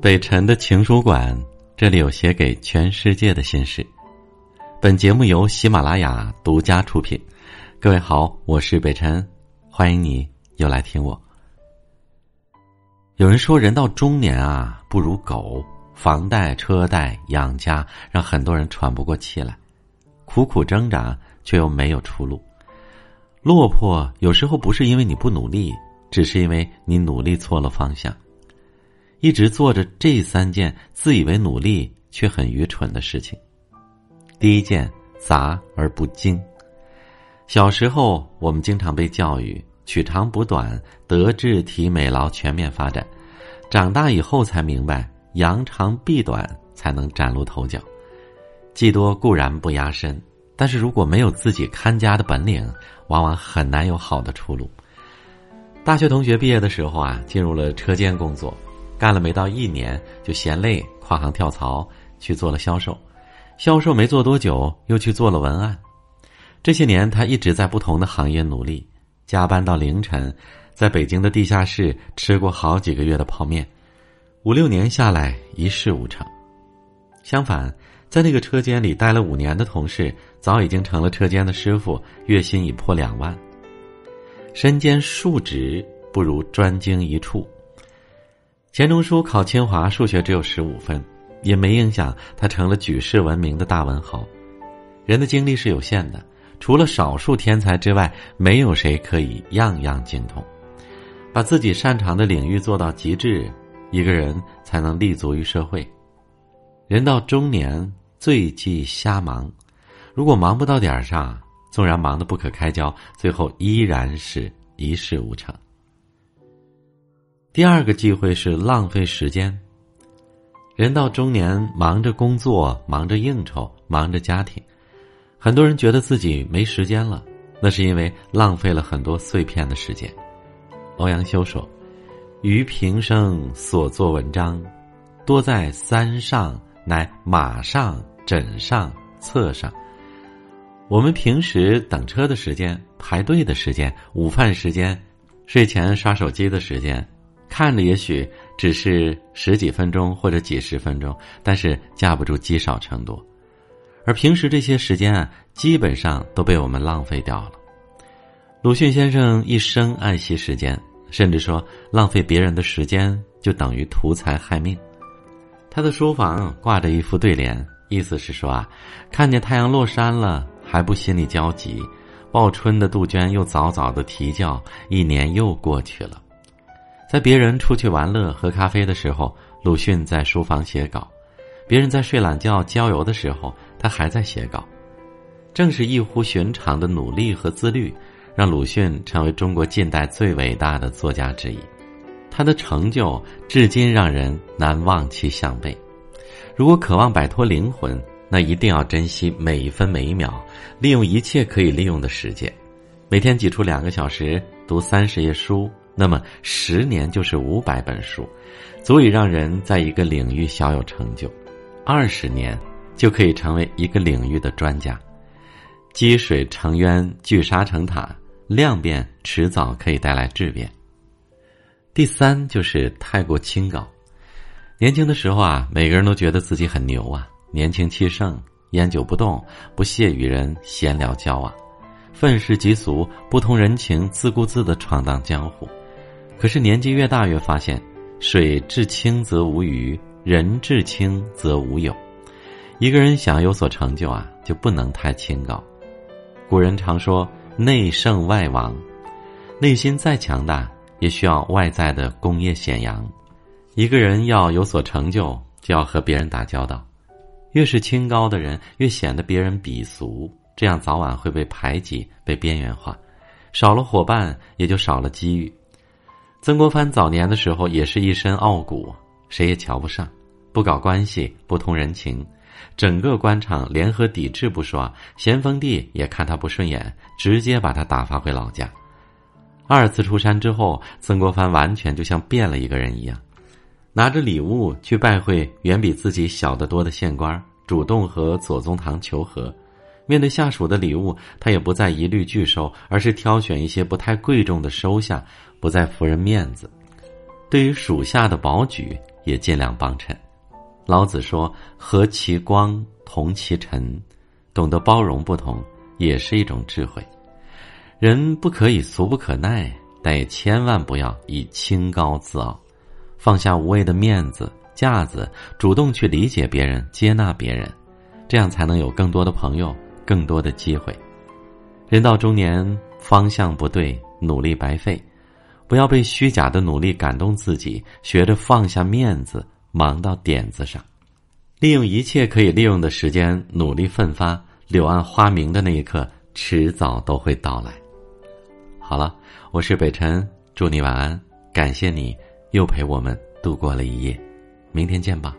北辰的情书馆，这里有写给全世界的心事。本节目由喜马拉雅独家出品。各位好，我是北辰，欢迎你又来听我。有人说，人到中年啊，不如狗，房贷、车贷、养家，让很多人喘不过气来，苦苦挣扎却又没有出路。落魄有时候不是因为你不努力，只是因为你努力错了方向。一直做着这三件自以为努力却很愚蠢的事情。第一件杂而不精。小时候我们经常被教育取长补短，德智体美劳全面发展。长大以后才明白扬长避短才能崭露头角。技多固然不压身，但是如果没有自己看家的本领，往往很难有好的出路。大学同学毕业的时候啊，进入了车间工作。干了没到一年，就嫌累，跨行跳槽去做了销售。销售没做多久，又去做了文案。这些年，他一直在不同的行业努力，加班到凌晨，在北京的地下室吃过好几个月的泡面。五六年下来，一事无成。相反，在那个车间里待了五年的同事，早已经成了车间的师傅，月薪已破两万。身兼数职，不如专精一处。钱钟书考清华，数学只有十五分，也没影响他成了举世闻名的大文豪。人的精力是有限的，除了少数天才之外，没有谁可以样样精通。把自己擅长的领域做到极致，一个人才能立足于社会。人到中年，最忌瞎忙。如果忙不到点儿上，纵然忙得不可开交，最后依然是一事无成。第二个忌讳是浪费时间。人到中年，忙着工作，忙着应酬，忙着家庭，很多人觉得自己没时间了，那是因为浪费了很多碎片的时间。欧阳修说：“余平生所作文章，多在三上，乃马上、枕上、侧上。我们平时等车的时间、排队的时间、午饭时间、睡前刷手机的时间。”看着也许只是十几分钟或者几十分钟，但是架不住积少成多，而平时这些时间啊，基本上都被我们浪费掉了。鲁迅先生一生爱惜时间，甚至说浪费别人的时间就等于图财害命。他的书房挂着一副对联，意思是说啊，看见太阳落山了还不心里焦急，报春的杜鹃又早早的啼叫，一年又过去了。在别人出去玩乐、喝咖啡的时候，鲁迅在书房写稿；别人在睡懒觉、郊游的时候，他还在写稿。正是异乎寻常的努力和自律，让鲁迅成为中国近代最伟大的作家之一。他的成就至今让人难望其项背。如果渴望摆脱灵魂，那一定要珍惜每一分每一秒，利用一切可以利用的时间。每天挤出两个小时读三十页书。那么十年就是五百本书，足以让人在一个领域小有成就；二十年就可以成为一个领域的专家。积水成渊，聚沙成塔，量变迟早可以带来质变。第三就是太过清高。年轻的时候啊，每个人都觉得自己很牛啊，年轻气盛，烟酒不动，不屑与人闲聊交往，愤世嫉俗，不通人情，自顾自的闯荡江湖。可是年纪越大，越发现，水至清则无鱼，人至清则无友。一个人想有所成就啊，就不能太清高。古人常说“内圣外王”，内心再强大，也需要外在的功业显扬。一个人要有所成就，就要和别人打交道。越是清高的人，越显得别人鄙俗，这样早晚会被排挤、被边缘化。少了伙伴，也就少了机遇。曾国藩早年的时候也是一身傲骨，谁也瞧不上，不搞关系，不通人情，整个官场联合抵制不说，咸丰帝也看他不顺眼，直接把他打发回老家。二次出山之后，曾国藩完全就像变了一个人一样，拿着礼物去拜会远比自己小得多的县官，主动和左宗棠求和。面对下属的礼物，他也不再一律拒收，而是挑选一些不太贵重的收下，不再服人面子。对于属下的保举，也尽量帮衬。老子说：“和其光，同其尘。”懂得包容不同，也是一种智慧。人不可以俗不可耐，但也千万不要以清高自傲，放下无谓的面子架子，主动去理解别人、接纳别人，这样才能有更多的朋友、更多的机会。人到中年，方向不对，努力白费。不要被虚假的努力感动自己，学着放下面子，忙到点子上，利用一切可以利用的时间，努力奋发。柳暗花明的那一刻，迟早都会到来。好了，我是北辰，祝你晚安，感谢你又陪我们度过了一夜，明天见吧。